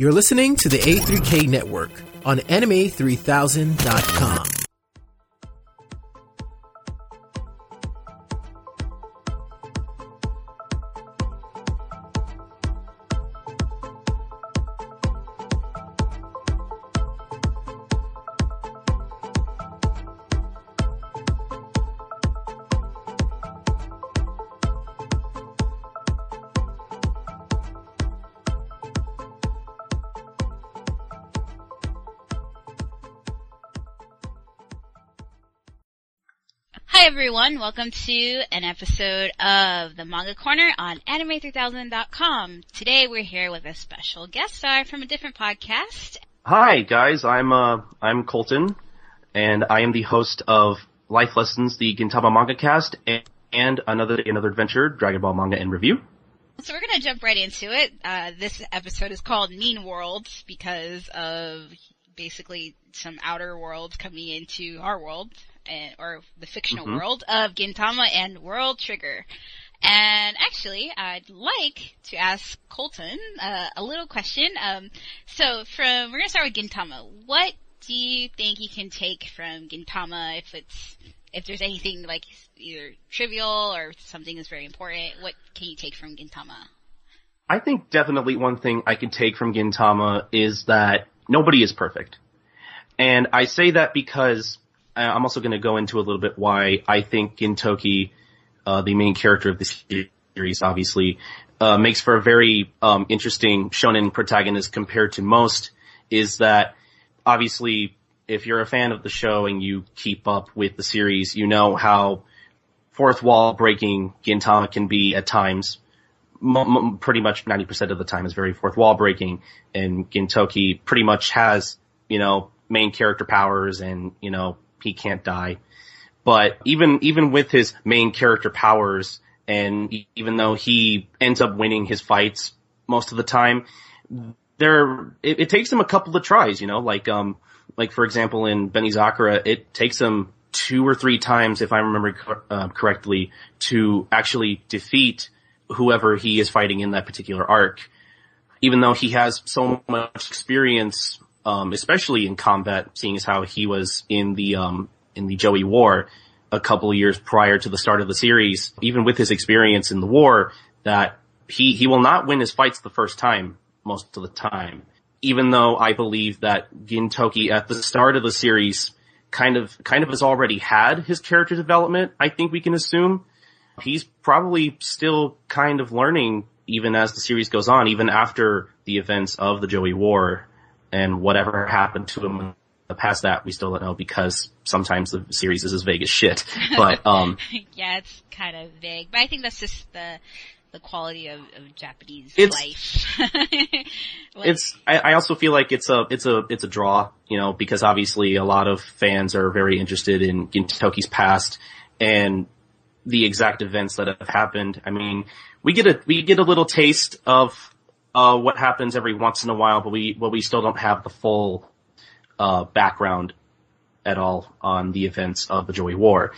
You're listening to the A3K Network on Anime3000.com. everyone, welcome to an episode of the Manga Corner on Anime3000.com. Today we're here with a special guest star from a different podcast. Hi guys, I'm uh I'm Colton, and I am the host of Life Lessons, the Gintama Manga Cast, and, and another another adventure, Dragon Ball Manga in Review. So we're gonna jump right into it. Uh, this episode is called Mean Worlds because of basically some outer worlds coming into our world, and, or the fictional Mhm. world of Gintama and World Trigger. And actually, I'd like to ask Colton uh, a little question. Um, so from we're gonna start with Gintama. What do you think you can take from Gintama if it's if there's anything like either trivial or something that's very important? What can you take from Gintama? I think definitely one thing I can take from Gintama is that nobody is perfect. And I say that because I'm also going to go into a little bit why I think Gintoki, uh, the main character of this series, obviously, uh, makes for a very um, interesting shonen protagonist compared to most. Is that obviously, if you're a fan of the show and you keep up with the series, you know how fourth wall breaking Gintama can be at times m- m- pretty much 90% of the time is very fourth wall breaking and Gintoki pretty much has, you know, main character powers and, you know, he can't die. But even, even with his main character powers and even though he ends up winning his fights most of the time, there, it, it takes him a couple of tries, you know, like, um, like for example in Benizakura, it takes him two or three times, if I remember cor- uh, correctly, to actually defeat whoever he is fighting in that particular arc. Even though he has so much experience, um, especially in combat, seeing as how he was in the um, in the Joui War a couple years prior to the start of the series, even with his experience in the war, that he he will not win his fights the first time most of the time. Even though I believe that Gintoki at the start of the series kind of kind of has already had his character development, I think we can assume he's probably still kind of learning even as the series goes on, even after the events of the Joui War and whatever happened to him in the past that we still don't know because sometimes the series is as vague as shit. But um yeah, it's kind of vague, but I think that's just the the quality of, of Japanese It's- life. Like, it's I, I also feel like it's a it's a it's a draw, you know, because obviously a lot of fans are very interested in Gintoki's past and the exact events that have happened. I mean, we get a we get a little taste of uh what happens every once in a while, but we but we still don't have the full uh background at all on the events of the Joui War.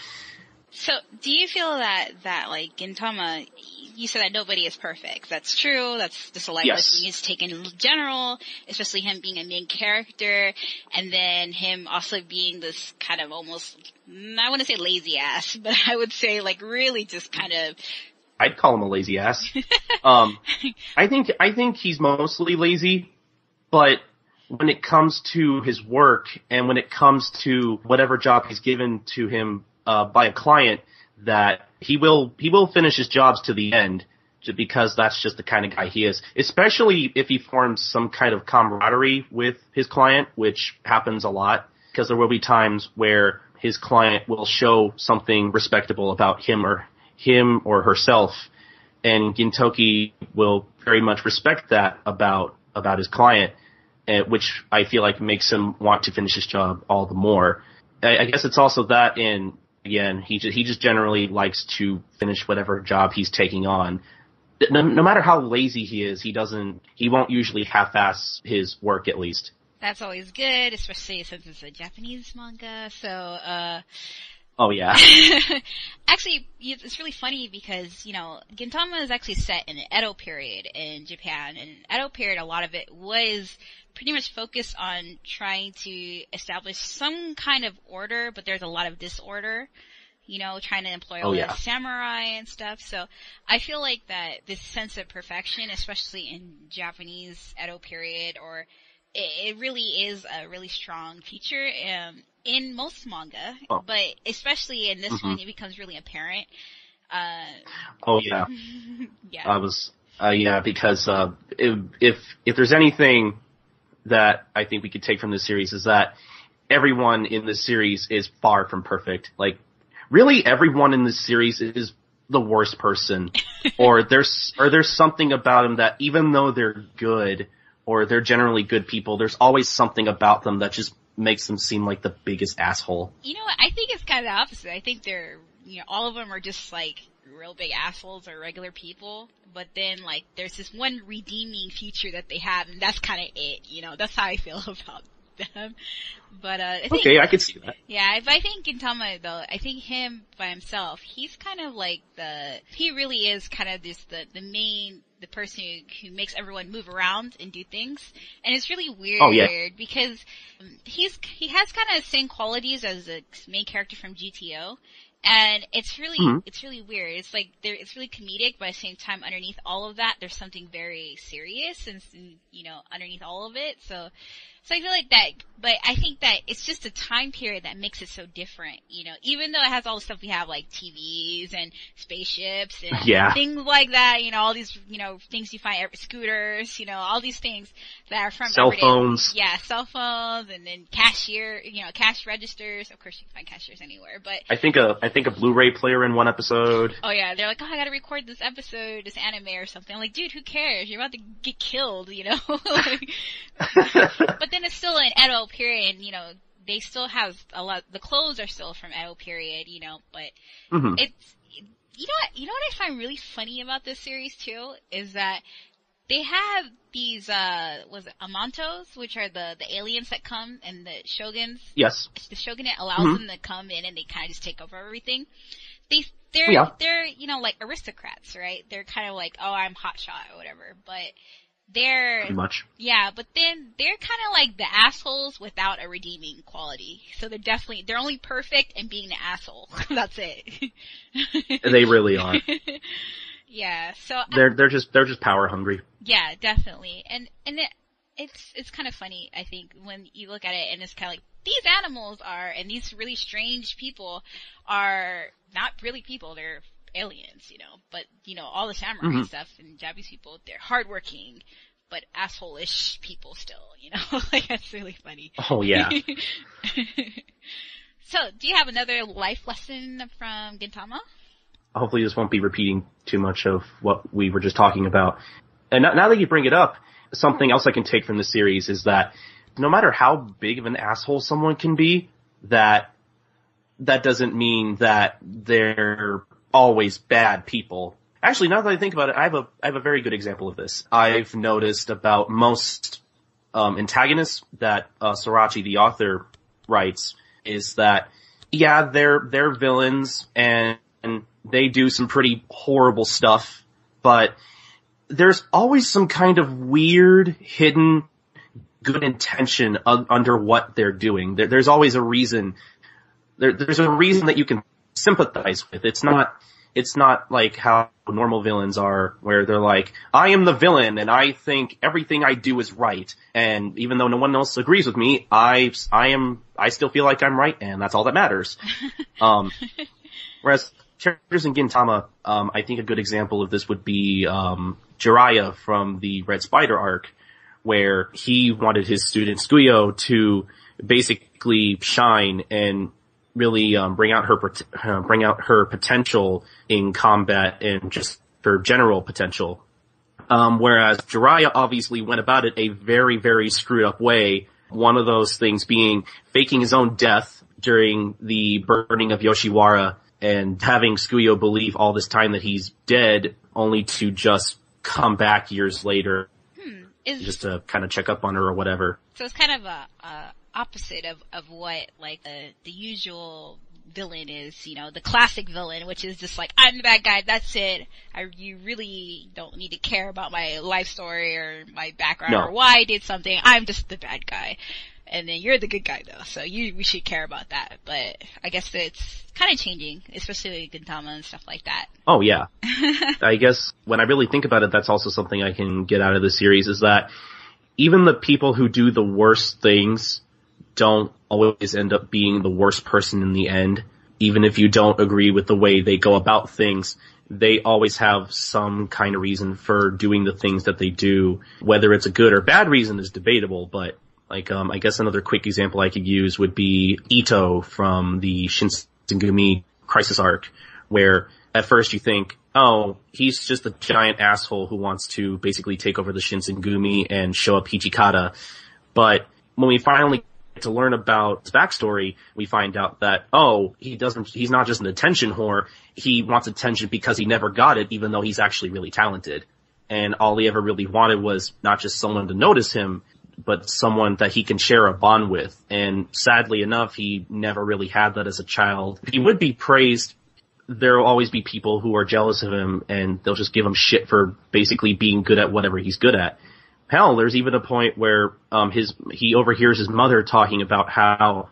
So, do you feel that that like Gintama, you said that nobody is perfect. That's true. That's just a life Yes. lesson he's taken in general, especially him being a main character, and then him also being this kind of almost, I want to say lazy ass, but I would say like really just kind of, I'd call him a lazy ass. um, I think I think he's mostly lazy, but when it comes to his work and when it comes to whatever job he's given to him uh, by a client, that he will he will finish his jobs to the end, just because that's just the kind of guy he is. Especially if he forms some kind of camaraderie with his client, which happens a lot, because there will be times where his client will show something respectable about him or him or herself, and Gintoki will very much respect that about about his client, uh, which I feel like makes him want to finish his job all the more. I, I guess it's also that, and again, he just, he just generally likes to finish whatever job he's taking on. No, no matter how lazy he is, he doesn't he won't usually half-ass his work at least. that's always good, especially since it's a Japanese manga. So, uh, Oh yeah. actually, it's really funny because, you know, Gintama is actually set in the Edo period in Japan, and Edo period, a lot of it was pretty much focused on trying to establish some kind of order, but there's a lot of disorder you know, trying to employ all oh, yeah. the samurai and stuff. So I feel like that this sense of perfection, especially in Japanese Edo period, or it, really is a really strong feature um, in most manga, oh. but especially in this mm-hmm. one, it becomes really apparent. Uh, oh yeah, yeah. I was, uh, yeah, because uh, if, if if there's anything that I think we could take from this series is that everyone in this series is far from perfect. Like really everyone in this series is the worst person or there's or there's something about them that even though they're good or they're generally good people there's always something about them that just makes them seem like the biggest asshole you know what i think it's kind of the opposite i think they're you know all of them are just like real big assholes or regular people but then like there's this one redeeming feature that they have and that's kind of it you know that's how i feel about them. But uh, I think, okay, I can see that. Yeah, but I think Gintama though, I think him by himself, he's kind of like the he really is kind of just the the main the person who, who makes everyone move around and do things, and it's really weird oh, yeah. because um, he's he has kind of the same qualities as the main character from GTO, and it's really mm-hmm. it's really weird. It's like there it's really comedic, but at the same time, underneath all of that, there's something very serious, and you know underneath all of it. So so I feel like that, but I think that it's just a time period that makes it so different, you know, even though it has all the stuff we have like TVs and spaceships and yeah. things like that, you know, all these, you know, things you find, scooters, you know, all these things that are from cell everyday, phones. Yeah, cell phones and then cashier, you know, cash registers. Of course you can find cashiers anywhere, but. I think a, I think a Blu-ray player in one episode. Oh yeah, they're like, oh I gotta record this episode, this anime or something. I'm like, dude, who cares? You're about to get killed, you know? but then it's still an Edo period, you know, they still have a lot, the clothes are still from Edo period, you know, but mm-hmm. it's, you know what, you know what I find really funny about this series too, is that they have these, uh, was it Amantos, which are the, the aliens that come and the shoguns. Yes. The shogunate allows mm-hmm. them to come in and they kind of just take over everything. They, they're, yeah. they're, you know, like aristocrats, right? They're kind of like, oh, I'm hotshot or whatever, but they're Pretty much. Yeah, but then they're kind of like the assholes without a redeeming quality. So they're definitely they're only perfect in being an asshole. That's it. they really are. yeah. So they're they're just they're just power hungry. Yeah, definitely. And and it, it's it's kind of funny I think when you look at it and it's kind of like these animals are and these really strange people are not really people. They're aliens, you know, but you know, all the samurai mm-hmm. stuff and Japanese people, they're hardworking, but asshole-ish people still, you know, like that's really funny. Oh yeah. so, do you have another life lesson from Gintama? Hopefully this won't be repeating too much of what we were just talking about. And now that you bring it up, something else I can take from the series is that no matter how big of an asshole someone can be, that that doesn't mean that they're always bad people. Actually, now that I think about it, I have a I have a very good example of this. I've noticed about most um, antagonists that uh, Sorachi, the author, writes is that yeah, they're they're villains and, and they do some pretty horrible stuff, but there's always some kind of weird hidden good intention under what they're doing. There, there's always a reason. There, there's a reason that you can sympathize with. It's not, it's not like how normal villains are where they're like, I am the villain and I think everything I do is right. And even though no one else agrees with me, I, I am, I still feel like I'm right and that's all that matters. um, whereas characters in Gintama, um, I think a good example of this would be, um, Jiraiya from the Red Spider arc where he wanted his student Tsukuyo to basically shine and really um, bring out her uh, bring out her potential in combat and just her general potential. Um, whereas Jiraiya obviously went about it a very very screwed up way. One of those things being faking his own death during the burning of Yoshiwara and having Tsukuyo believe all this time that he's dead, only to just come back years later, hmm. Is, just to kind of check up on her or whatever. So it's kind of a, a opposite of, of what like the, the usual villain is, you know, the classic villain, which is just like, I'm the bad guy, that's it. I, you really don't need to care about my life story or my background No. or why I did something. I'm just the bad guy. And then you're the good guy though, so you, we should care about that. But I guess it's kind of changing, especially with Gintama and stuff like that. Oh yeah. I guess when I really think about it, that's also something I can get out of the series is that even the people who do the worst things don't always end up being the worst person in the end. Even if you don't agree with the way they go about things, they always have some kind of reason for doing the things that they do. Whether it's a good or bad reason is debatable, but like, um, I guess another quick example I could use would be Ito from the Shinsengumi Crisis arc, where at first you think, oh, he's just a giant asshole who wants to basically take over the Shinsengumi and show up Hijikata. But when we finally to learn about his backstory, we find out that, oh, he doesn't, he's not just an attention whore, he wants attention because he never got it, even though he's actually really talented. And all he ever really wanted was not just someone to notice him, but someone that he can share a bond with. And sadly enough, he never really had that as a child. He would be praised. There will always be people who are jealous of him and they'll just give him shit for basically being good at whatever he's good at. Hell, there's even a point where, um, his, he overhears his mother talking about how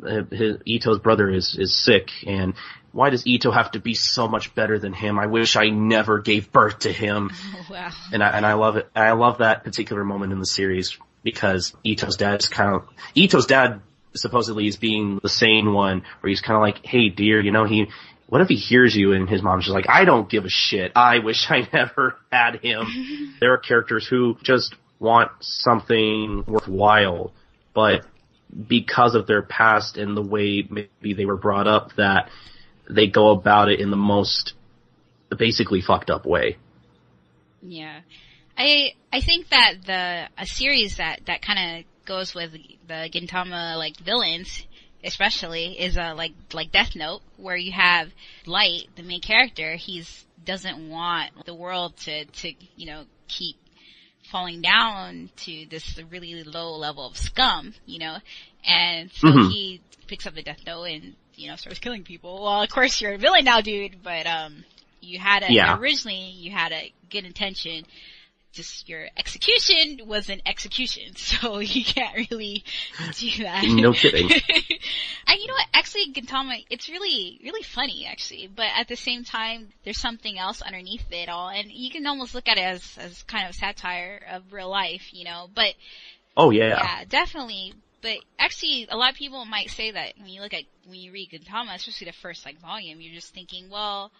uh, his, Ito's brother is, is sick and why does Ito have to be so much better than him? I wish I never gave birth to him. Oh, wow. And I, and I love it. I love that particular moment in the series because Ito's dad is kind of, Ito's dad supposedly is being the sane one where he's kind of like, hey dear, you know, he, what if he hears you and his mom's just like, I don't give a shit. I wish I never had him. there are characters who just want something worthwhile, but because of their past and the way maybe they were brought up that they go about it in the most basically fucked up way. Yeah. I I think that the a series that that kind of goes with the Gintama like villains especially is uh like like Death Note where you have Light the main character he's doesn't want the world to to you know keep falling down to this really low level of scum you know and so Mhm. he picks up the Death Note and you know starts killing people well of course you're a villain now dude but um you had a Yeah. originally you had a good intention just your execution was an execution, so you can't really do that. No kidding. and you know what? Actually, Gintama, it's really, really funny, actually. But at the same time, there's something else underneath it all, and you can almost look at it as as kind of satire of real life, you know. But Oh yeah. yeah, definitely. But actually, a lot of people might say that when you look at when you read Gintama, especially the first like volume, you're just thinking, well,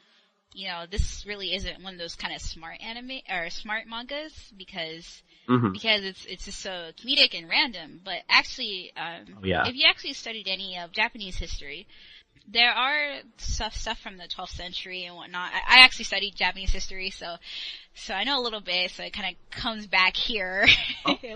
you know, this really isn't one of those kind of smart anime or smart mangas because hmm because it's it's just so comedic and random. But actually, um, Oh, yeah. if you actually studied any of Japanese history, there are stuff stuff from the 12th century and whatnot. I, I actually studied Japanese history, so so I know a little bit. So it kind of comes back here.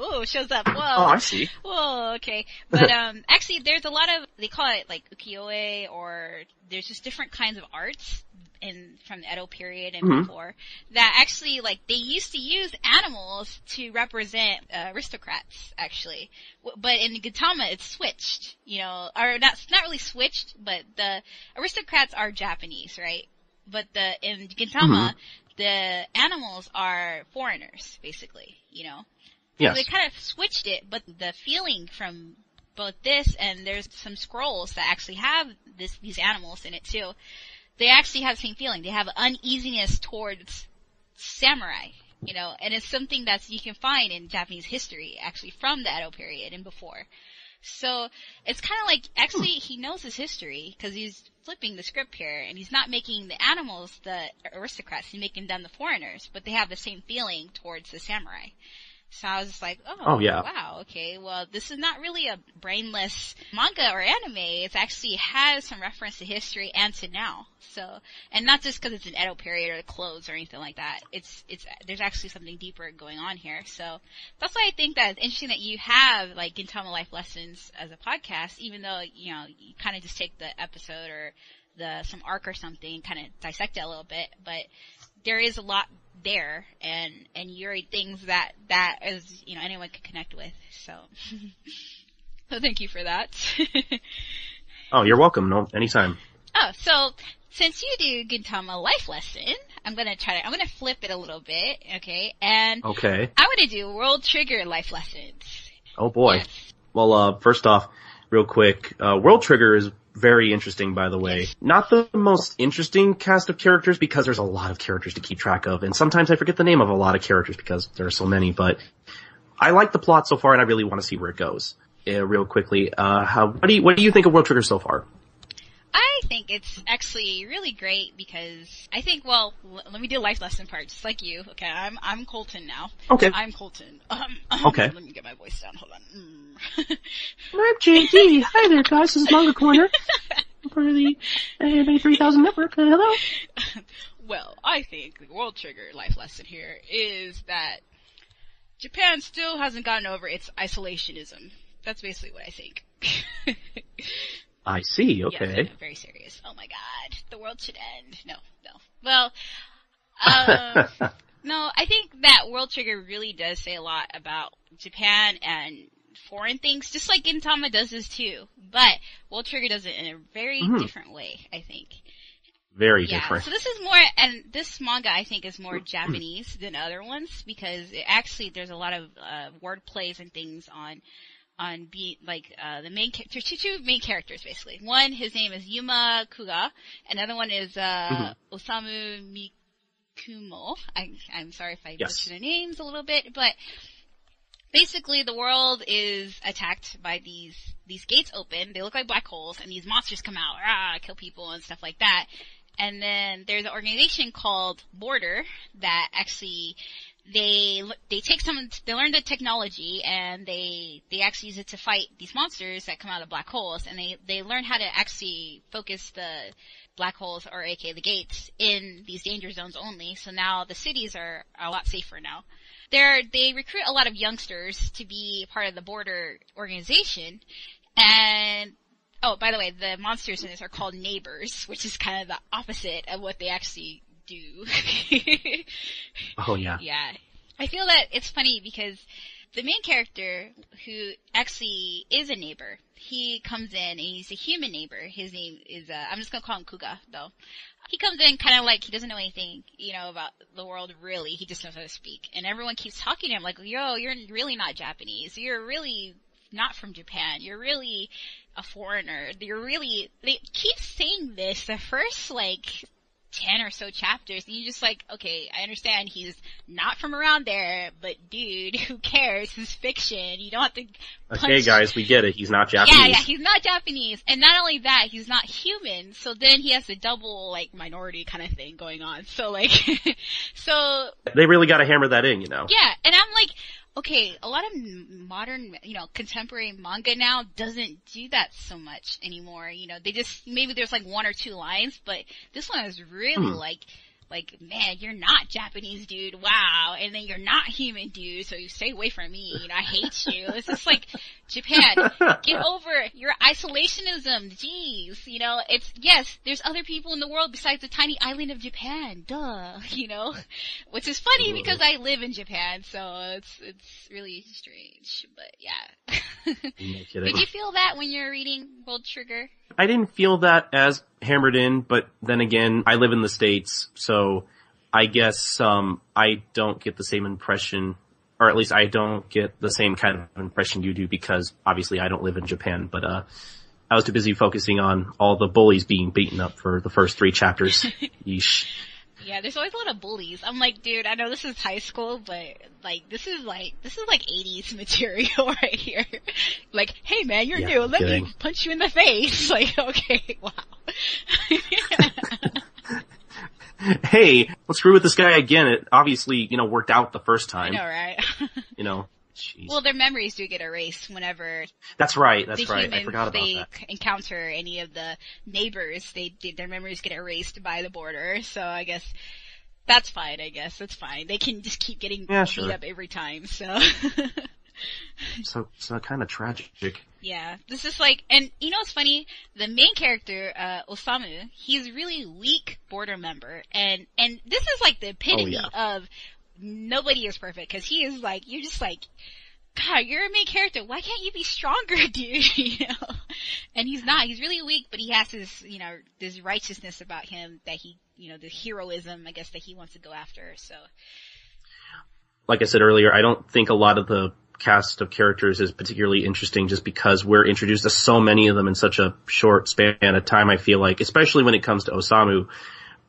Oh, it shows up. Whoa. Oh, I see. Whoa, okay. But um actually there's a lot of they call it like ukiyo-e or there's just different kinds of arts in from the Edo period and Mhm. before that actually like they used to use animals to represent uh, aristocrats actually. W- But in Gintama it's switched, you know, or not not really switched, but the aristocrats are Japanese, right? But the in Gintama the animals are foreigners basically, you know. Yes. So they kind of switched it, but the feeling from both this and there's some scrolls that actually have this these animals in it too. They actually have the same feeling. They have uneasiness towards samurai, you know, and it's something that you can find in Japanese history actually from the Edo period and before. So it's kind of like actually he knows his history because he's flipping the script here and he's not making the animals the aristocrats, he's making them the foreigners, but they have the same feeling towards the samurai. So I was just like, oh, Oh, yeah. wow, okay, well, this is not really a brainless manga or anime. It actually has some reference to history and to now. So, and not just because it's an Edo period or the clothes or anything like that. It's, it's, there's actually something deeper going on here. So that's why I think that it's interesting that you have like Gintama Life Lessons as a podcast, even though, you know, you kind of just take the episode or the, some arc or something kind of dissect it a little bit, but there is a lot there and and you're things that that is you know anyone can connect with so so thank you for that Oh, you're welcome. No, anytime. Oh, so since you do Gintama life lesson, I'm gonna try to, I'm gonna flip it a little bit, okay? And Okay. I want to do World Trigger life lessons. Oh boy. Yes. Well, uh, first off, real quick, uh, World Trigger is very interesting, by the way. Not the most interesting cast of characters because there's a lot of characters to keep track of, and sometimes I forget the name of a lot of characters because there are so many, but I like the plot so far and I really want to see where it goes. Uh, real quickly, uh, how, what do you, what do you think of World Trigger so far? I think it's actually really great because I think, well, l- let me do a life lesson part, just like you. Okay, I'm I'm Colton now. Okay. I'm Colton. Um, Okay. Let me get my voice down. Hold on. Mm. I'm JD. Hi there, guys. This is Manga Corner for the AMA 3000 Network. Uh, hello. well, I think the World Trigger life lesson here is that Japan still hasn't gotten over its isolationism. That's basically what I think. I see, okay. I'm very serious. Oh my god, the world should end. No, no. Well, um, no, I think that World Trigger really does say a lot about Japan and foreign things, just like Gintama does this too. But World Trigger does it in a very Mhm. different way, I think. Very Yeah, different. so this is more, and this manga I think is more Japanese than other ones because it actually there's a lot of uh, word plays and things on on be like uh, the main cha- there's two, two main characters basically. One his name is Yuma Kuga, another one is uh, Osamu Mikumo. I, I'm sorry if I Yes. butchered the names a little bit, but basically the world is attacked by these these gates open. They look like black holes, and these monsters come out, ah, kill people and stuff like that. And then there's an organization called Border that actually they they take some they learn the technology and they they actually use it to fight these monsters that come out of black holes. And they they learn how to actually focus the black holes or aka the gates in these danger zones only. So now the cities are a lot safer now. They're they recruit a lot of youngsters to be part of the border organization. And oh by the way the monsters in this are called neighbors which is kind of the opposite of what they actually do Oh yeah. yeah. I feel that it's funny because the main character who actually is a neighbor, he comes in and he's a human neighbor. His name is, uh, I'm just gonna call him Kuga though. He comes in kind of like he doesn't know anything, you know, about the world really. He just knows how to speak. And everyone keeps talking to him like, yo, you're really not Japanese. You're really not from Japan. You're really a foreigner. You're really, they keep saying this the first like 10 or so chapters and you're just like, okay, I understand he's not from around there, but dude, who cares? It's fiction. You don't have to Okay guys, we get it. He's not Japanese. yeah, yeah, he's not Japanese. And not only that, he's not human. So then he has a double, like, minority kind of thing going on. So like, so, They really gotta hammer that in, you know. yeah, and I'm like, okay, a lot of modern, you know, contemporary manga now doesn't do that so much anymore. You know, they just, maybe there's like one or two lines, but this one is really Hmm. like, like, man, you're not Japanese, dude. Wow. And then you're not human, dude. So you stay away from me. You know, I hate you. It's just like, Japan, get over your isolationism. Jeez. You know, it's, yes, there's other people in the world besides the tiny island of Japan. Duh. You know? Which is funny because I live in Japan, so it's, it's really strange. But yeah. No. Did you feel that when you were reading World Trigger? I didn't feel that as hammered in, but then again, I live in the States, so I guess, um, I don't get the same impression, or at least I don't get the same kind of impression you do because obviously I don't live in Japan, but, uh, I was too busy focusing on all the bullies being beaten up for the first three chapters. Yeesh. Yeah, there's always a lot of bullies. I'm like, dude, I know this is high school, but like, this is like, this is like 80s material right here. like, hey man, you're Yeah, new. Let kidding. me punch you in the face. Like, okay, wow. hey, let's screw with this guy again. It obviously, you know, worked out the first time. know, right? You know, jeez. well, their memories do get erased whenever that's right, that's the right. I forgot about they that. encounter any of the neighbors, they, they their memories get erased by the border. So I guess that's fine. I guess that's fine. They can just keep getting Yeah, beat sure. up every time. So. So, so kind of tragic. Yeah, this is like, and you know what's funny? The main character, uh, Osamu, he's a really weak border member, and and this is like the epitome Oh, yeah. of nobody is perfect because he is like, you're just like, God, you're a main character. Why can't you be stronger, dude? you know, and he's not. He's really weak, but he has this, you know, this righteousness about him that he, you know, the heroism, I guess, that he wants to go after. So, like I said earlier, I don't think a lot of the cast of characters is particularly interesting just because we're introduced to so many of them in such a short span of time, I feel like, especially when it comes to Osamu.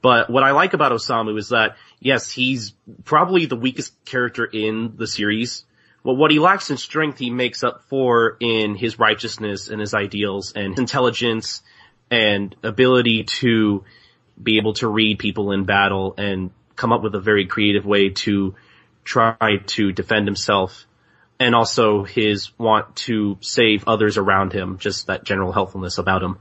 But what I like about Osamu is that, yes, he's probably the weakest character in the series. But what he lacks in strength, he makes up for in his righteousness and his ideals and intelligence and ability to be able to read people in battle and come up with a very creative way to try to defend himself and also his want to save others around him, just that general helpfulness about him.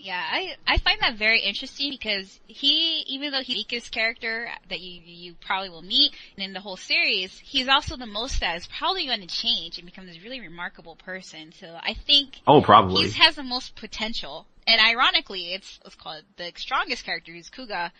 Yeah, I, I find that very interesting because he, even though he's the weakest character that you, you probably will meet in the whole series, he's also the most that is probably going to change and become this really remarkable person. So I think Oh, probably. he has the most potential. And ironically, it's, it's called the strongest character, who's Kuga.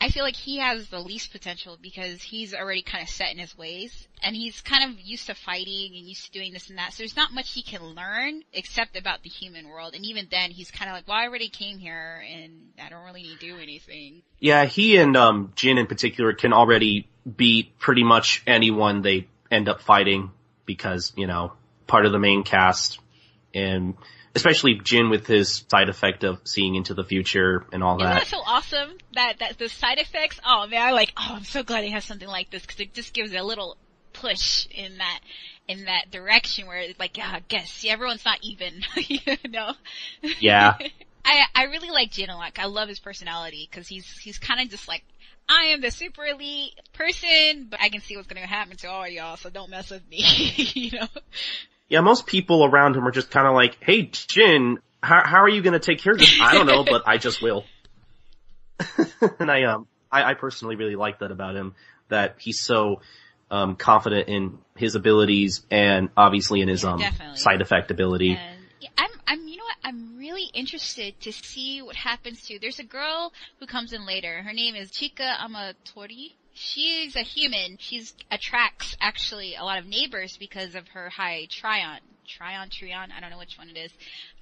I feel like he has the least potential because he's already kind of set in his ways and he's kind of used to fighting and used to doing this and that. So there's not much he can learn except about the human world. And even then he's kind of like, well, I already came here and I don't really need to do anything. Yeah, he and um, Jin in particular can already beat pretty much anyone they end up fighting because, you know, part of the main cast and especially Jin with his side effect of seeing into the future and all Isn't that. that so awesome? That, that the side effects, oh man, I like, oh, I'm so glad he has something like this because it just gives a little push in that, in that direction where it's like, yeah, I guess, see, everyone's not even, you know? Yeah. I, I really like Jin a lot. I love his personality because he's, he's kind of just like, I am the super elite person, but I can see what's going to happen to all y'all, so don't mess with me, you know? Yeah, most people around him are just kind of like, "Hey, Jin, how how are you going to take care of this?" I don't know, but I just will. and I um I, I personally really like that about him that he's so um confident in his abilities and obviously in his Yeah, um definitely. side effect ability. And yeah, I'm, I'm, you know what? I'm really interested to see what happens to. There's a girl who comes in later. Her name is Chika Amatori. She's a human. She's attracts actually a lot of neighbors because of her high trion. Trion, Trion, I don't know which one it is.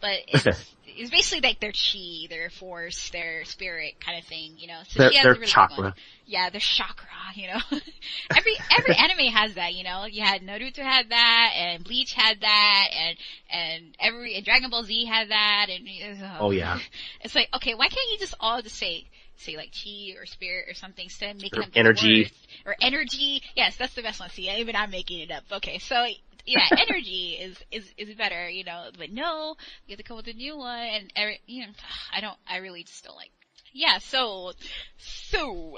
But it's, it's basically like their chi, their force, their spirit kind of thing, you know. So Their, she has their a really chakra. Yeah, their chakra, you know. every every anime has that, you know. You had Naruto had that, and Bleach had that, and and every and Dragon Ball Z had that, and uh, Oh yeah. it's like okay, why can't you just all just say say like chi or spirit or something instead of making Or up energy. words? or energy? Yes, that's the best one. See, even I'm making it up. Okay, so. Yeah, energy is, is, is better, you know, but no, you have to come with a new one, and every, you know, I don't, I really just don't like, yeah, so, so,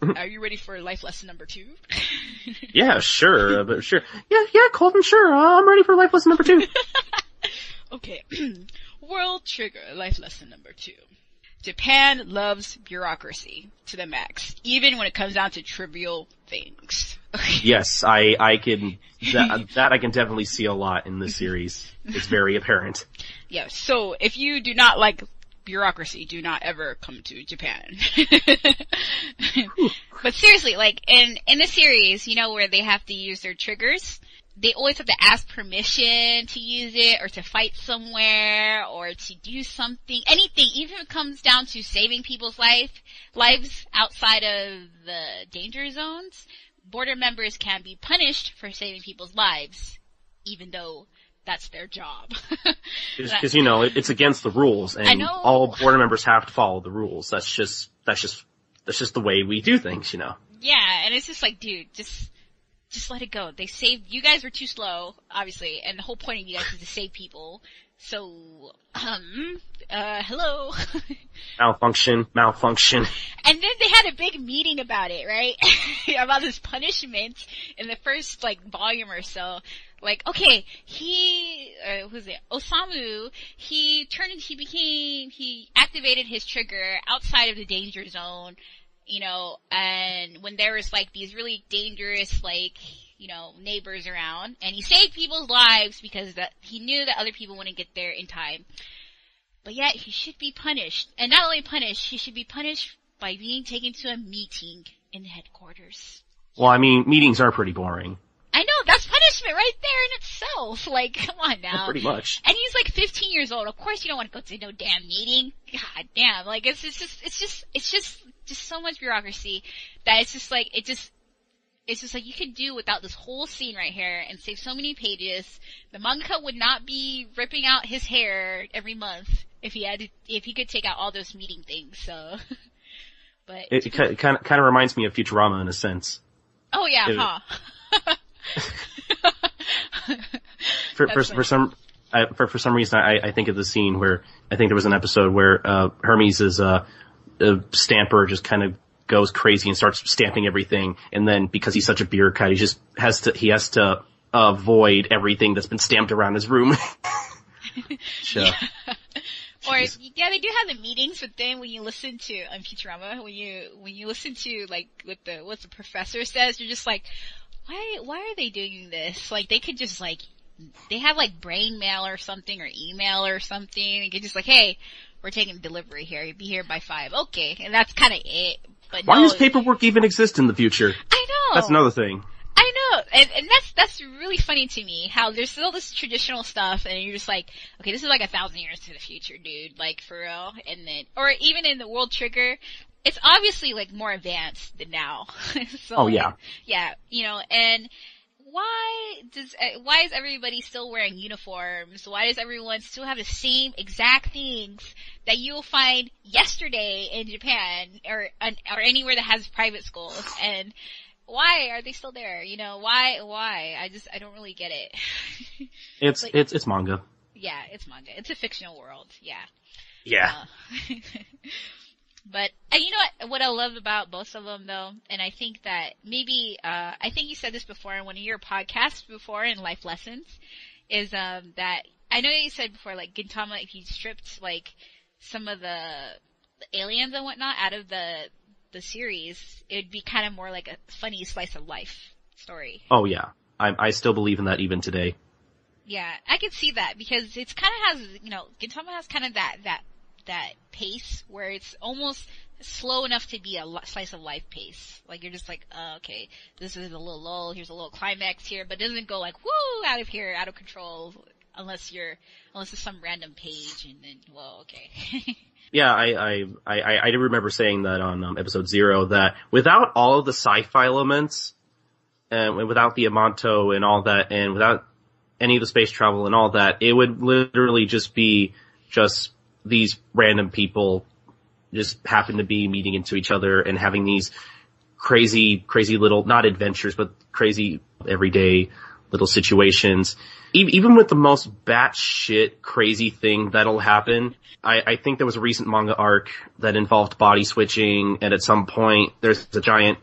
um, are you ready for life lesson number two? Yeah, sure, uh, but sure. Yeah, yeah, Colton, sure. Uh, I'm ready for life lesson number two. okay. World trigger life lesson number two. Japan loves bureaucracy to the max, even when it comes down to trivial things. yes, I I can that, that I can definitely see a lot in this mm-hmm. series. It's very apparent. yeah, so if you do not like bureaucracy, do not ever come to Japan. but seriously, like in in the series, you know where they have to use their triggers, they always have to ask permission to use it or to fight somewhere or to do something, anything, even if it comes down to saving people's life, lives outside of the danger zones, border members can be punished for saving people's lives, even though that's their job. Because you know it, it's against the rules, and all Border members have to follow the rules. That's just that's just that's just the way we do things, you know. Yeah, and it's just like, dude, just, just let it go. They saved, you guys were too slow, obviously, and the whole point of you guys is to save people. So, um, uh, hello. Malfunction, malfunction. and then they had a big meeting about it, right? about this punishment in the first, like, volume or so. Like, okay, he, uh, who's it? Osamu, he turned, he became, he activated his trigger outside of the danger zone, you know, and when there was like these really dangerous, like, you know, neighbors around, and he saved people's lives because that, he knew that other people wouldn't get there in time. But yet, he should be punished. And not only punished, he should be punished by being taken to a meeting in the headquarters. Well, I mean, meetings are pretty boring. I know, that's punishment right there in itself. Like, come on now. Pretty much. And he's like 15 years old. Of course you don't want to go to no damn meeting. God damn. Like, it's, it's just, it's just, it's just, just so much bureaucracy that it's just like, it just, it's just like you could do without this whole scene right here and save so many pages. The manga would not be ripping out his hair every month if he had to, if he could take out all those meeting things. So, but It, it kind of kind of reminds me of Futurama in a sense. oh yeah, it- huh? For for, for some I, for for some reason I, I think of the scene where I think there was an episode where uh, Hermes is uh, a stamper just kind of goes crazy and starts stamping everything, and then because he's such a beer bureaucrat, he just has to he has to avoid everything that's been stamped around his room. so, Or yeah, they do have the meetings, but then when you listen to on Futurama, when you when you listen to like what the what the professor says, you're just like, why why are they doing this? Like they could just like they have like brain mail or something or email or something. They could just like, hey, we're taking delivery here. You'd be here by five. Okay, and that's kind of it. But why no, does paperwork even exist in the future? I know. That's another thing. I know, and, and that's that's really funny to me. How there's still this traditional stuff, and you're just like, okay, this is like a thousand years to the future, dude. Like for real. And then, or even in the World Trigger, it's obviously like more advanced than now. so, Oh, yeah. yeah, you know, and why does uh, why is everybody still wearing uniforms? Why does everyone still have the same exact things that you'll find yesterday in Japan or or anywhere that has private schools? And why are they still there? You know, why why? I just I don't really get it. It's Like- it's it's manga. yeah, it's manga. It's a fictional world. Yeah. Yeah. Uh, but and you know what? What I love about both of them, though, and I think that maybe uh, I think you said this before in one of your podcasts before in Life Lessons, is um, that I know you said before like Gintama, if you stripped like some of the, aliens and whatnot out of the the series, it would be kind of more like a funny slice of life story. Oh yeah. I I still believe in that even today. Yeah, I can see that because it's kind of has, you know, Gintama has kind of that, that, that pace where it's almost slow enough to be a slice of life pace. Like you're just like, uh, okay, this is a little lull, here's a little climax here, but it doesn't go like, woo, out of here, out of control, unless you're, unless it's some random page and then, well, okay. Yeah, I I I I remember saying that on um, episode zero that without all of the sci-fi elements, and without the Amanto and all that, and without any of the space travel and all that, it would literally just be just these random people just happen to be meeting into each other and having these crazy, crazy little, not adventures, but crazy everyday little situations. Even with the most batshit crazy thing that'll happen, I, I think there was a recent manga arc that involved body switching, and at some point there's a giant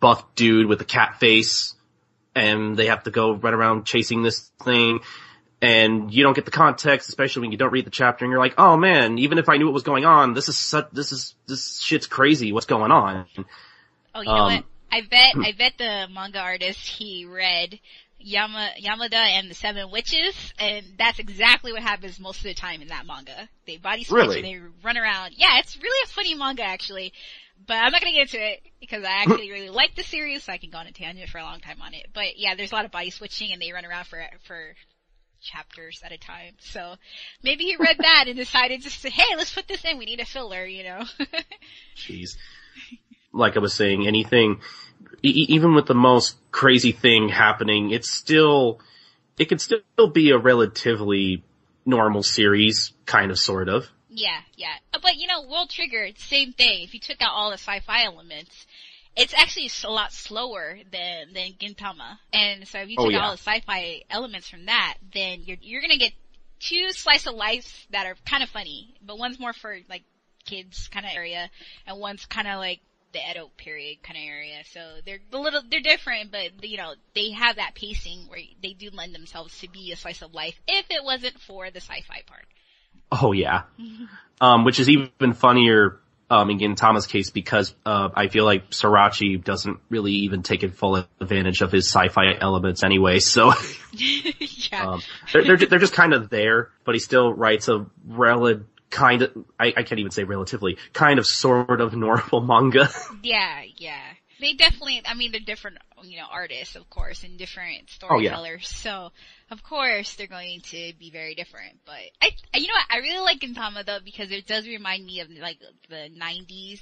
buff dude with a cat face, and they have to go run around chasing this thing, and you don't get the context, especially when you don't read the chapter, and you're like, oh man, even if I knew what was going on, this is such, this is, this shit's crazy, what's going on? Oh, you know Um, what? I bet, I bet the manga artist, he read Yama, Yamada and the Seven Witches, and that's exactly what happens most of the time in that manga. They body switch Really? and they run around. Yeah, it's really a funny manga actually. But I'm not gonna get into it because I actually really like the series, so I can go on a tangent for a long time on it. But yeah, there's a lot of body switching and they run around for, for chapters at a time. So maybe he read that and decided just to, hey, let's put this in, we need a filler, you know? Jeez. Like I was saying, anything, e- even with the most crazy thing happening, it's still, it can still be a relatively normal series, kind of, sort of. Yeah, yeah. But you know, World Trigger, same thing. If you took out all the sci-fi elements, it's actually a lot slower than than Gintama. And so if you Oh, yeah. all the sci-fi elements from that, then you're you're gonna get two slice of life that are kind of funny, but one's more for like kids kind of area, and one's kind of like the Edo period kind of area. So they're a little they're different, but you know they have that pacing where they do lend themselves to be a slice of life. If it wasn't for the sci-fi part. Oh yeah. Um, which is even funnier, um, in Gintama's case because, uh, I feel like Sorachi doesn't really even take full advantage of his sci-fi elements anyway, so, yeah. um, they're, they're, they're just kind of there, but he still writes a rel- kind of, I, I can't even say relatively, kind of sort of normal manga. Yeah, yeah. they definitely, I mean, they're different, you know, artists, of course, and different Oh, yeah. storytellers. So, of course, they're going to be very different. But I, you know what? I really like Gintama though because it does remind me of like the '90s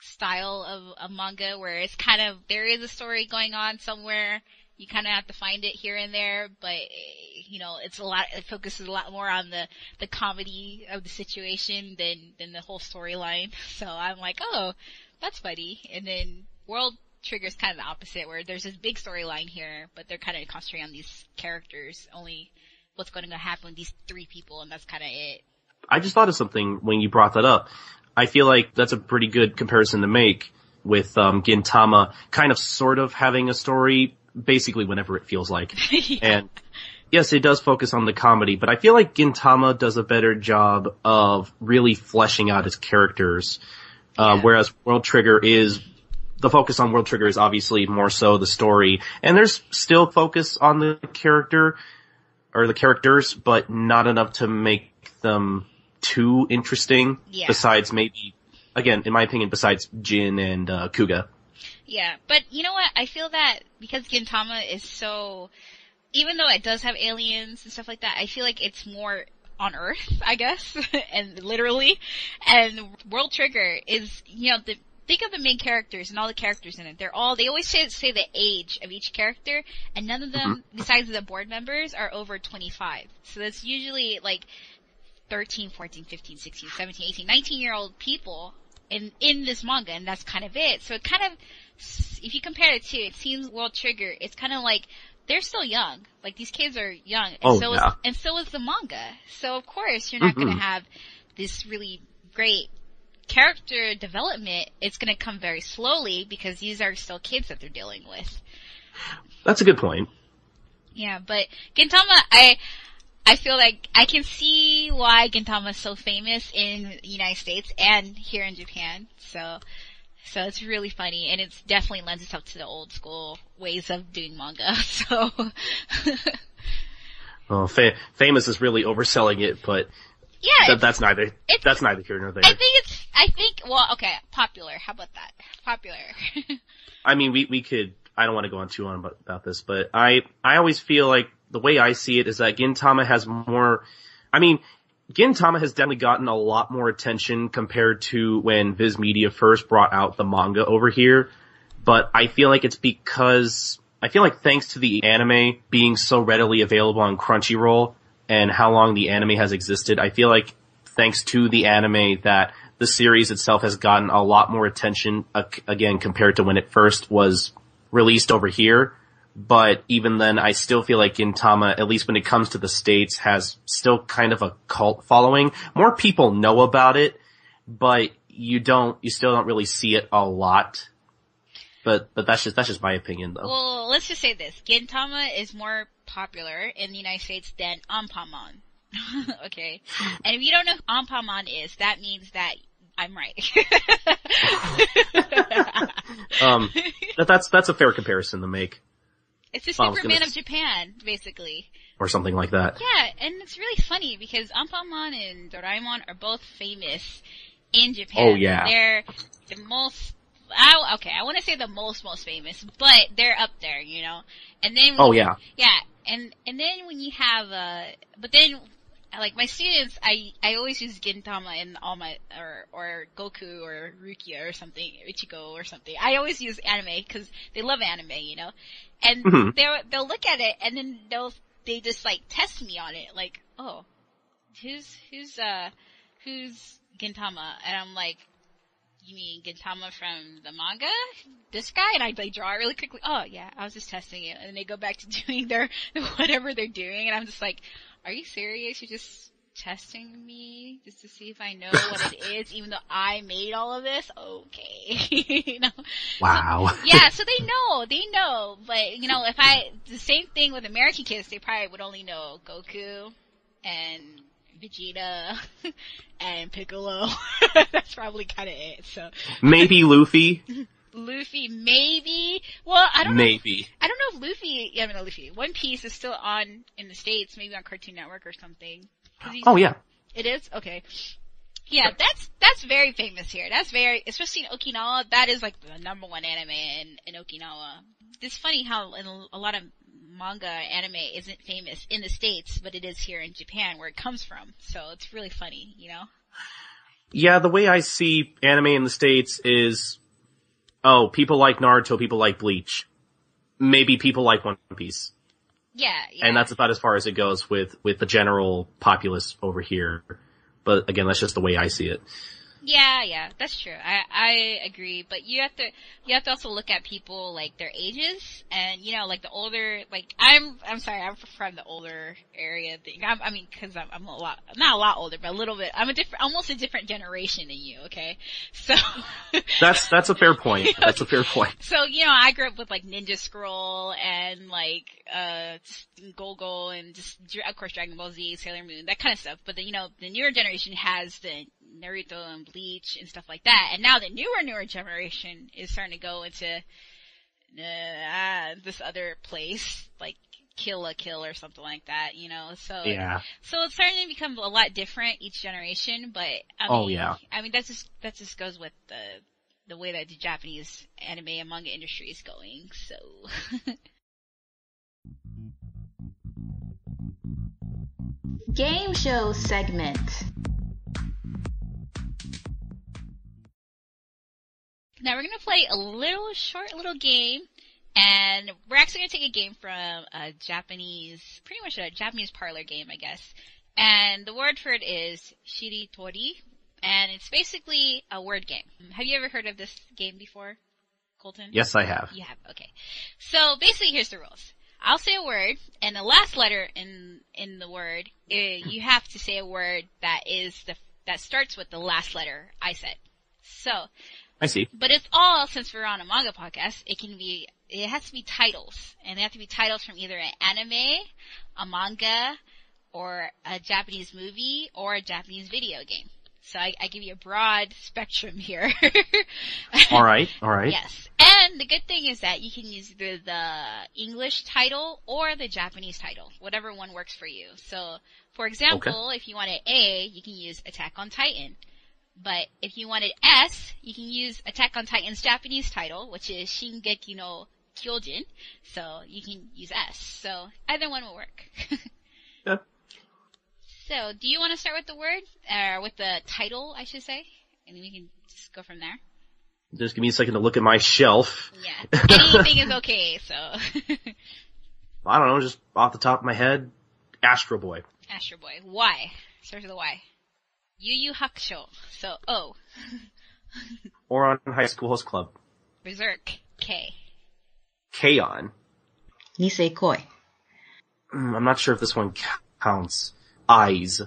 style of a manga where it's kind of there is a story going on somewhere. You kind of have to find it here and there, but you know, it's a lot. It focuses a lot more on the the comedy of the situation than than the whole storyline. So I'm like, oh, that's funny. And then World Trigger's kind of the opposite, where there's this big storyline here, but they're kind of concentrating on these characters, only what's going to happen with these three people, and that's kind of it. I just thought of something when you brought that up. I feel like that's a pretty good comparison to make with um, Gintama kind of sort of having a story basically whenever it feels like. And yes, it does focus on the comedy, but I feel like Gintama does a better job of really fleshing out its characters. Uh, Yeah. whereas World Trigger is, the focus on World Trigger is obviously more so the story. And there's still focus on the character, or the characters, but not enough to make them too interesting. Yeah. Besides maybe, again, in my opinion, besides Jin and uh, Kuga. Yeah, but you know what? I feel that because Gintama is so, even though it does have aliens and stuff like that, I feel like it's more on Earth, I guess, and literally, and World Trigger is, you know, the, think of the main characters and all the characters in it. They're all, they always say, say the age of each character, and none of them, besides the board members, are over 25. So that's usually like 13, 14, 15, 16, 17, 18, 19 year old people in, in this manga, and that's kind of it. So it kind of, if you compare it to, it seems World Trigger, it's kind of like, they're still young. Like these kids are young, and Oh, so yeah. is, and so is the manga. So of course you're not Mhm. gonna have this really great character development. It's gonna come very slowly because these are still kids that they're dealing with. That's a good point. Yeah, but Gintama, I, I feel like I can see why Gintama is so famous in the United States and here in Japan. So, so it's really funny and it's definitely lends itself to the old school ways of doing manga. So, Oh, fa- famous is really overselling it, but yeah, it's- that's neither, that's neither here nor there. I think it's, I think, well, okay, popular. How about that? Popular. I mean, we, we could, I don't want to go on too long about, about this, but I, I always feel like the way I see it is that Gintama has more, I mean, Gintama has definitely gotten a lot more attention compared to when Viz Media first brought out the manga over here, but I feel like it's because, I feel like thanks to the anime being so readily available on Crunchyroll and how long the anime has existed, I feel like thanks to the anime that the series itself has gotten a lot more attention again compared to when it first was released over here. But even then, I still feel like Gintama, at least when it comes to the States, has still kind of a cult following. More people know about it, but you don't, you still don't really see it a lot. But, but that's just, that's just my opinion though. well, let's just say this. Gintama is more popular in the United States than Anpanman. okay? And if you don't know who Anpanman is, that means that I'm right. Um, that, that's, that's a fair comparison to make, it's the Superman gonna of Japan, basically. or something like that. Yeah, and it's really funny because Anpanman and Doraemon are both famous in Japan. Oh, yeah. They're the most, I, okay, I want to say the most, most famous, but they're up there, you know? And then, Oh yeah. yeah, and, and then when you have, uh, but then, like my students, I, I always use Gintama in all my, or, or Goku or Rukia or something, Ichigo or something. I always use anime because they love anime, you know? And Mhm. they'll, they'll look at it and then they'll, they just like test me on it, like, oh, who's, who's, uh, who's Gintama? And I'm like, you mean Gintama from the manga? This guy? And I like draw it really quickly. Oh yeah, I was just testing it. And then they go back to doing their, whatever they're doing. And I'm just like, are you serious? You're just testing me just to see if I know what it is, even though I made all of this? Okay. you know? Wow. yeah, so they know, they know, but you know, if I, the same thing with American kids, they probably would only know Goku and Vegeta and Piccolo. That's probably kind of it, so. Maybe Luffy. Luffy, maybe? Well, I don't know. Maybe. I don't know if Luffy, yeah, I mean, Luffy, One Piece is still on in the States, maybe on Cartoon Network or something. Oh yeah. it is? Okay. Yeah, that's, that's very famous here. That's very, especially in Okinawa, that is like the number one anime in, in Okinawa. It's funny how in a lot of manga anime isn't famous in the States, but it is here in Japan where it comes from. So it's really funny, you know? Yeah, the way I see anime in the States is, oh, people like Naruto, people like Bleach. Maybe people like One Piece. Yeah, yeah. And that's about as far as it goes with, with the general populace over here. But again, that's just the way I see it. Yeah, yeah, that's true. I I agree, but you have to you have to also look at people like their ages and you know like the older like I'm I'm sorry I'm from the older area thing. I'm, I mean because I'm I'm a lot not a lot older but a little bit I'm a different almost a different generation than you. Okay, so That's, that's a fair point. That's a fair point. so you know I grew up with like Ninja Scroll and like uh Go-Go and just of course Dragon Ball Z, Sailor Moon, that kind of stuff. But then you know the newer generation has the Naruto and Bleach and stuff like that. And now the newer, newer generation is starting to go into uh, this other place, like Kill la Kill or something like that, you know. So Yeah. so it's starting to become a lot different each generation. But I mean, Oh, yeah. I mean that just that just goes with the the way that the Japanese anime and manga industry is going. So Game show segment. Now we're gonna play a little short little game, and we're actually gonna take a game from a Japanese, pretty much a Japanese parlor game, I guess. And the word for it is shiritori, and it's basically a word game. Have you ever heard of this game before, Colton? Yes, I have. You have, okay. So basically here's the rules. I'll say a word, and the last letter in, in the word, eh, you have to say a word that is the, that starts with the last letter I said. So, I see. but it's all, since we're on a manga podcast, it can be, it has to be titles. And they have to be titles from either an anime, a manga, or a Japanese movie, or a Japanese video game. So I, I give you a broad spectrum here. Alright, alright. Yes. And the good thing is that you can use either the English title or the Japanese title, whatever one works for you. So, for example, if you wanted A, you can use Attack on Titan. But if you wanted S, you can use Attack on Titan's Japanese title, which is Shingeki no Kyojin. So you can use S. So either one will work. Yeah. So, do you want to start with the word, or with the title, I should say? And we can just go from there. Just give me a second to look at my shelf. Yeah. Anything is okay, so. I don't know, just off the top of my head, Astro Boy. Astro Boy. Why? Starts with a Y. Yu Yu Hakusho. So, O. Ouran High School Host Club. Berserk. K. K-On! Nisekoi. Mm, I'm not sure if this one counts. Eyes.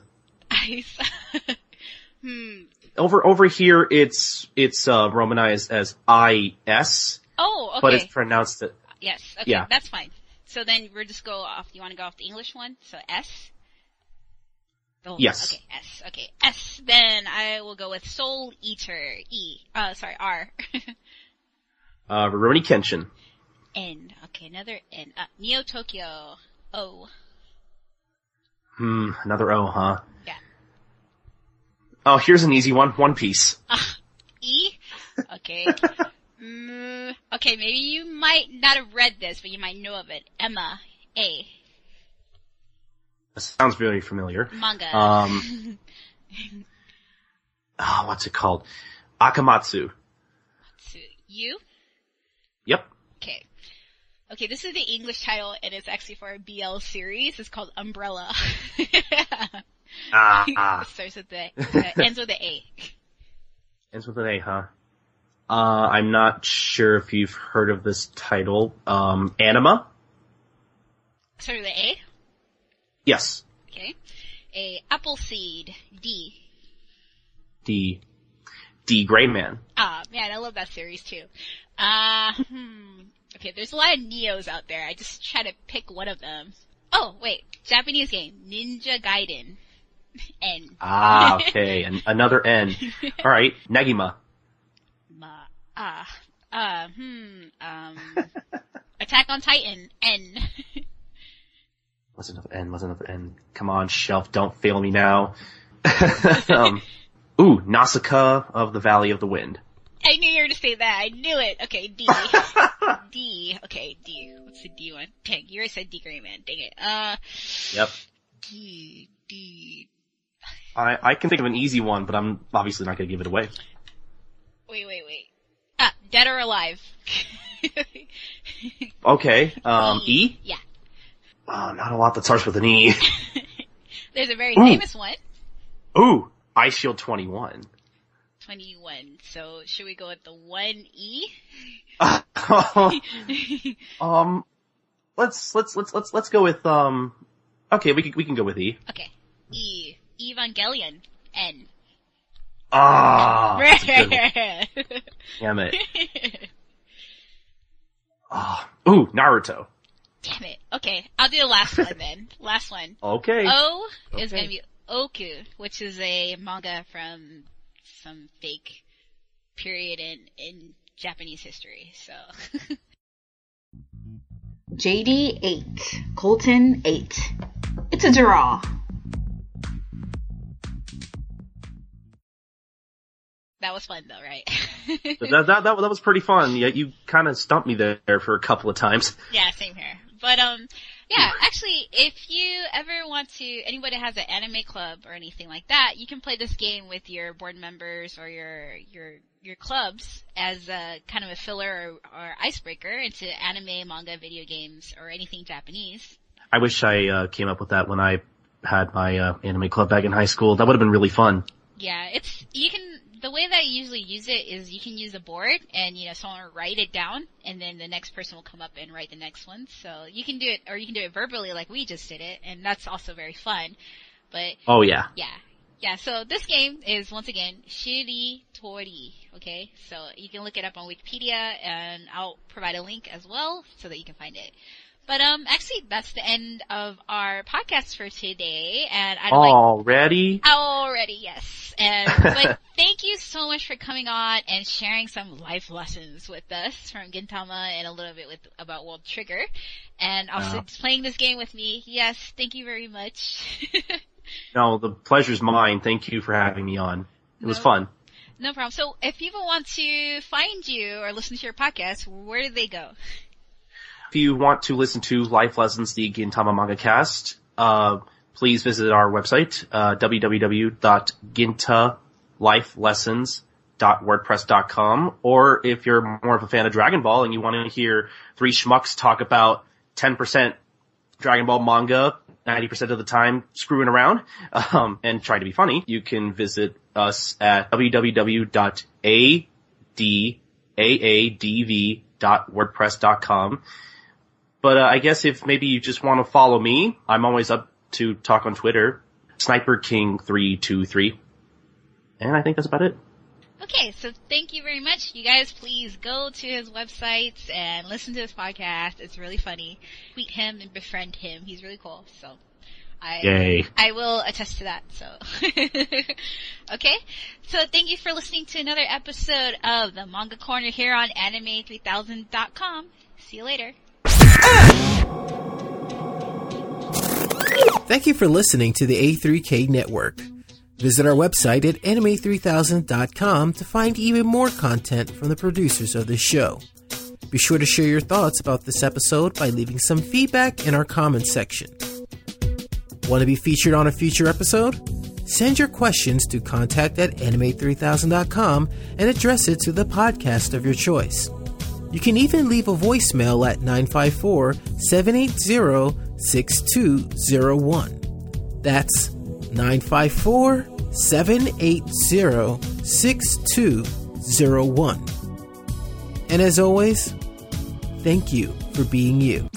Eyes. hmm. Over, over here, it's, it's, uh, romanized as I-S, Oh, okay. but it's pronounced it, yes. Okay, yeah. that's fine. So then we'll just go off. You want to go off the English one? So S. Oh, Yes. Okay, S. Okay, S. Then I will go with Soul Eater. E. Uh, sorry, R. uh, Rurouni Kenshin. N. Okay, another N. Uh, Neo Tokyo. O. Hmm, another O, huh? Yeah. Oh, here's an easy one. One Piece. E? Okay. mm, okay, maybe you might not have read this, but you might know of it. Emma. A. Sounds very familiar. Manga. Um, oh, what's it called? Akamatsu. You? Yep. Okay. Okay, this is the English title, and it's actually for a BL series. It's called Umbrella. Ah, ah. Starts with the, uh, ends with the A. Ends with an A, huh? Uh, I'm not sure if you've heard of this title. Um, Anima? Starts with the A. Yes. Okay. A Appleseed. D. D. D. Gray Man. Ah, man, I love that series too. Uh, hmm. Okay, there's a lot of Neos out there. I just try to pick one of them. Oh, wait. Japanese game. Ninja Gaiden. N. Ah, okay. An- another N. Alright. Negima. Ma. Ah. Uh, hmm. Um. Attack on Titan. N. What's another N? What's another N? Come on, shelf. Don't fail me now. um, Ooh, Nausicaa of the Valley of the Wind. I knew you were going to say that. I knew it. Okay, D. D. Okay, D. What's the D one? Dang, you already said D Gray Man. Dang it. Uh, Yep. D. D. I, I can think of an easy one, but I'm obviously not going to give it away. Wait, wait, wait. Ah, Dead or Alive. Okay, um, E? Yeah. Oh, not a lot that starts with an E. There's a very Ooh. famous one. Ooh, Eyeshield 21. 21. So should we go with the 1E? um, let's, let's, let's, let's, let's go with, um, okay, we can, we can go with E. okay. E. Evangelion. N. Ah, that's a good one. damn it. Ah, ooh, Naruto. Damn it. Okay, I'll do the last one then. Last one. Okay. O is gonna be Ōoku, which is a manga from some fake period in, in Japanese history, so. JD 8. Colton 8. It's a draw. that was fun though, right? that, that, that, that was pretty fun. Yeah, you kind of stumped me there for a couple of times. Yeah, same here. But um, yeah, actually, if you ever want to, anybody has an anime club or anything like that, you can play this game with your board members or your your your clubs as a kind of a filler or, or icebreaker into anime, manga, video games, or anything Japanese. I wish I uh, came up with that when I had my uh, anime club back in high school. That would have been really fun. Yeah, it's you can. The way that I usually use it is you can use a board and you know someone will write it down and then the next person will come up and write the next one. So you can do it or you can do it verbally like we just did it and that's also very fun. But Oh yeah. Yeah. Yeah, so this game is once again Shiri Tori, okay? So you can look it up on Wikipedia and I'll provide a link as well so that you can find it. But um actually that's the end of our podcast for today and I'd like Already? Already, yes. And but thank you so much for coming on and sharing some life lessons with us from Gintama and a little bit with about World Trigger, and also playing this game with me. Yes, thank you very much. No, the pleasure's mine. Thank you for having me on. It was fun. no problem. So if people want to find you or listen to your podcast, where do they go? If you want to listen to Life Lessons, the Gintama Manga Cast, uh, please visit our website, uh, www.gintalifelessons.wordpress.com. Or if you're more of a fan of Dragon Ball and you want to hear three schmucks talk about 10% Dragon Ball manga, 90% of the time screwing around, um, and trying to be funny, you can visit us at www.adaadv.wordpress.com. But uh, I guess if maybe you just want to follow me, I'm always up to talk on Twitter, Sniper King 323 And I think that's about it. Okay, so thank you very much. You guys please go to his websites and listen to his podcast. It's really funny. Tweet him and befriend him. He's really cool. So I Yay. I will attest to that. So Okay. So thank you for listening to another episode of the Manga Corner here on anime3000.com. See you later. Thank you for listening to the A3K Network. Visit our website at anime3000.com to find even more content from the producers of this show. Be sure to share your thoughts about this episode by leaving some feedback in our comments section. Want to be featured on a future episode? Send your questions to contact at anime3000.com and address it to the podcast of your choice. You can even leave a voicemail at 954 780 6201. That's 954 780 6201. And as always, thank you for being you.